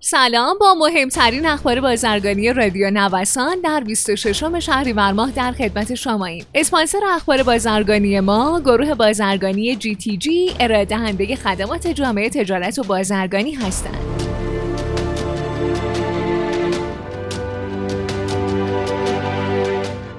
سلام با مهمترین اخبار بازرگانی رادیو نوسان در 26 شهریور ماه در خدمت شماییم. اسپانسر اخبار بازرگانی ما گروه بازرگانی جی تی جی ارائه دهنده خدمات جامعه تجارت و بازرگانی هستند.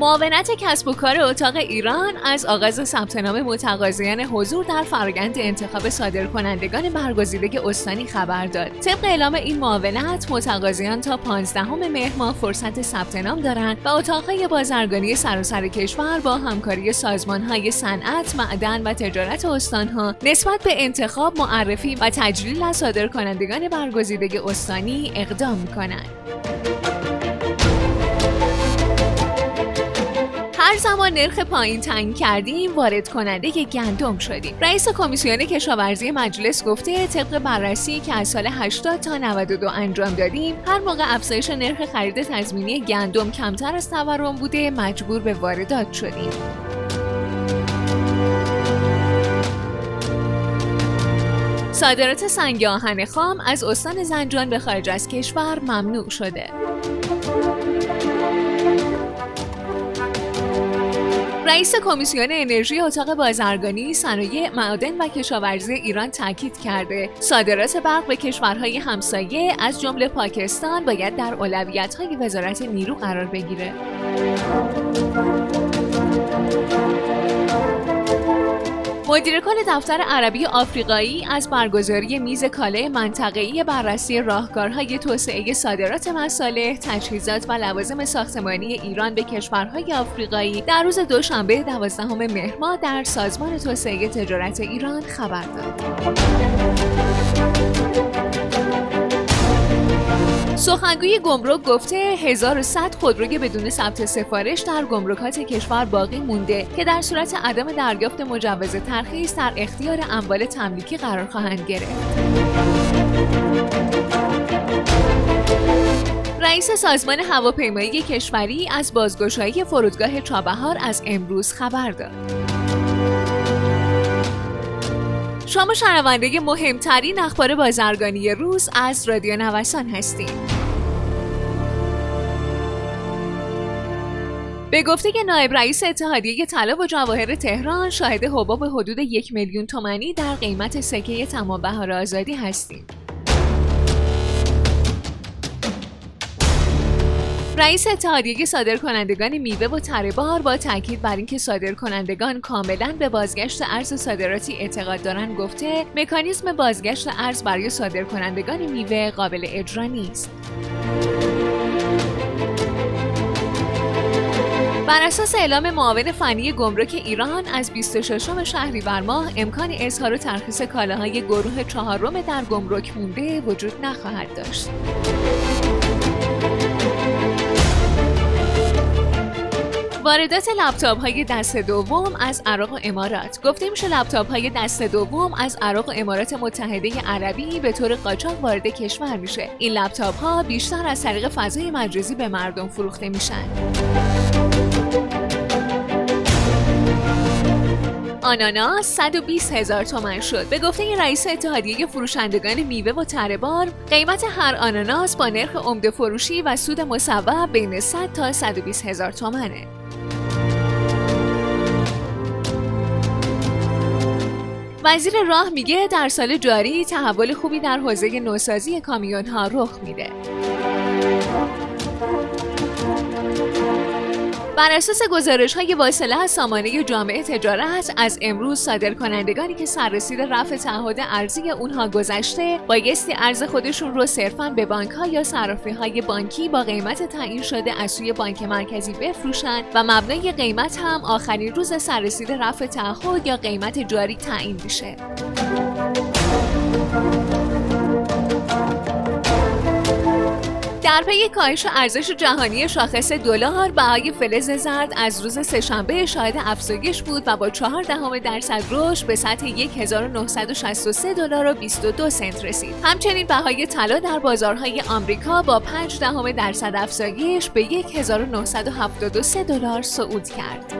معاونت کسب و کار اتاق ایران از آغاز ثبت نام متقاضیان حضور در فرآیند انتخاب صادرکنندگان برگزیده استانی خبر داد. طبق اعلام این معاونت متقاضیان تا 15 مهر ماه فرصت ثبت نام دارند و اتاقهای بازرگانی سراسر کشور با همکاری سازمانهای صنعت، معدن و تجارت استانها نسبت به انتخاب، معرفی و تجلیل از صادرکنندگان برگزیده استانی اقدام می‌کنند. هر زمان نرخ پایین تعیین کردیم وارد کننده گندم شدیم. رئیس کمیسیون کشاورزی مجلس گفته طبق بررسی که از سال 80 تا 92 انجام دادیم هر موقع افزایش نرخ خرید تضمینی گندم کمتر از تورم بوده مجبور به واردات شدیم. صادرات سنگ آهن خام از استان زنجان به خارج از کشور ممنوع شده. رئیس کمیسیون انرژی اتاق بازرگانی صنایع معادن و کشاورزی ایران تاکید کرده. صادرات برق به کشورهای همسایه از جمله پاکستان باید در اولویت‌های وزارت نیرو قرار بگیره. مدیر کل دفتر عربی آفریقایی از برگزاری میز کاله منطقه‌ای بررسی راهکارهای توسعه صادرات مصالح، تجهیزات و لوازم ساختمانی ایران به کشورهای آفریقایی در روز دوشنبه 12 مهر ماه در سازمان توسعه تجارت ایران خبر داد. سخنگوی گمرک گفته 1100 خودروی بدون ثبت سفارش در گمرکات کشور باقی مونده که در صورت عدم دریافت مجوز ترخیص در اختیار اموال تملیکی قرار خواهند گرفت. رئیس سازمان هواپیمایی کشوری از بازگشایی فرودگاه چابهار از امروز خبر داد. شما شنونده مهمترین اخبار بازرگانی روز از رادیو نوسان هستید. به گفته که نایب رئیس اتحادیه طلا و جواهر تهران شاهد حباب حدود یک میلیون تومانی در قیمت سکه تمام بهار آزادی هستیم. رئیس اتحادیه صادرکنندگان میوه و ترهبار با تاکید بر اینکه صادرکنندگان کاملا به بازگشت ارز صادراتی اعتقاد دارند گفته مکانیزم بازگشت ارز برای صادرکنندگان میوه قابل اجرا نیست. بر اساس اعلام معاون فنی گمرک ایران از 26 شهریور ماه امکان اظهار و ترخیص کالاهای گروه چهارم در گمرک مونده وجود نخواهد داشت. واردات لپتاپ های دست دوم از عراق و امارات. گفته میشه لپتاپ های دست دوم از عراق و امارات متحده عربی به طور قاچاق وارد کشور میشه. این لپتاپ ها بیشتر از طریق فضای مجازی به مردم فروخته میشن. آناناس 120 هزار تومن شد. به گفته رئیس اتحادیه فروشندگان میوه و ترهبار قیمت هر آناناس با نرخ عمده فروشی و سود مصوب بین 100 تا 120 هزار تومنه. وزیر راه میگه در سال جاری تحول خوبی در حوزه نوسازی کامیون ها رخ میده. بر اساس گزارش های واصله از سامانه جامعه تجارت از امروز صادر کنندگانی که سررسید رفع تعهد ارزی اونها گذشته بایستی ارز خودشون رو صرفا به بانک ها یا صرافی های بانکی با قیمت تعیین شده از سوی بانک مرکزی بفروشند و مبنای قیمت هم آخرین روز سررسید رفع تعهد یا قیمت جاری تعیین میشه. در پی کاهش ارزش جهانی شاخص دلار بهای فلز زرد از روز سهشنبه شاهد افزایش بود و با 4 دهم درصد رشد به سطح 1963 دلار و 22 سنت رسید. همچنین بهای طلا در بازارهای آمریکا با 5 دهم درصد افزایش به 1973 دلار صعود کرد.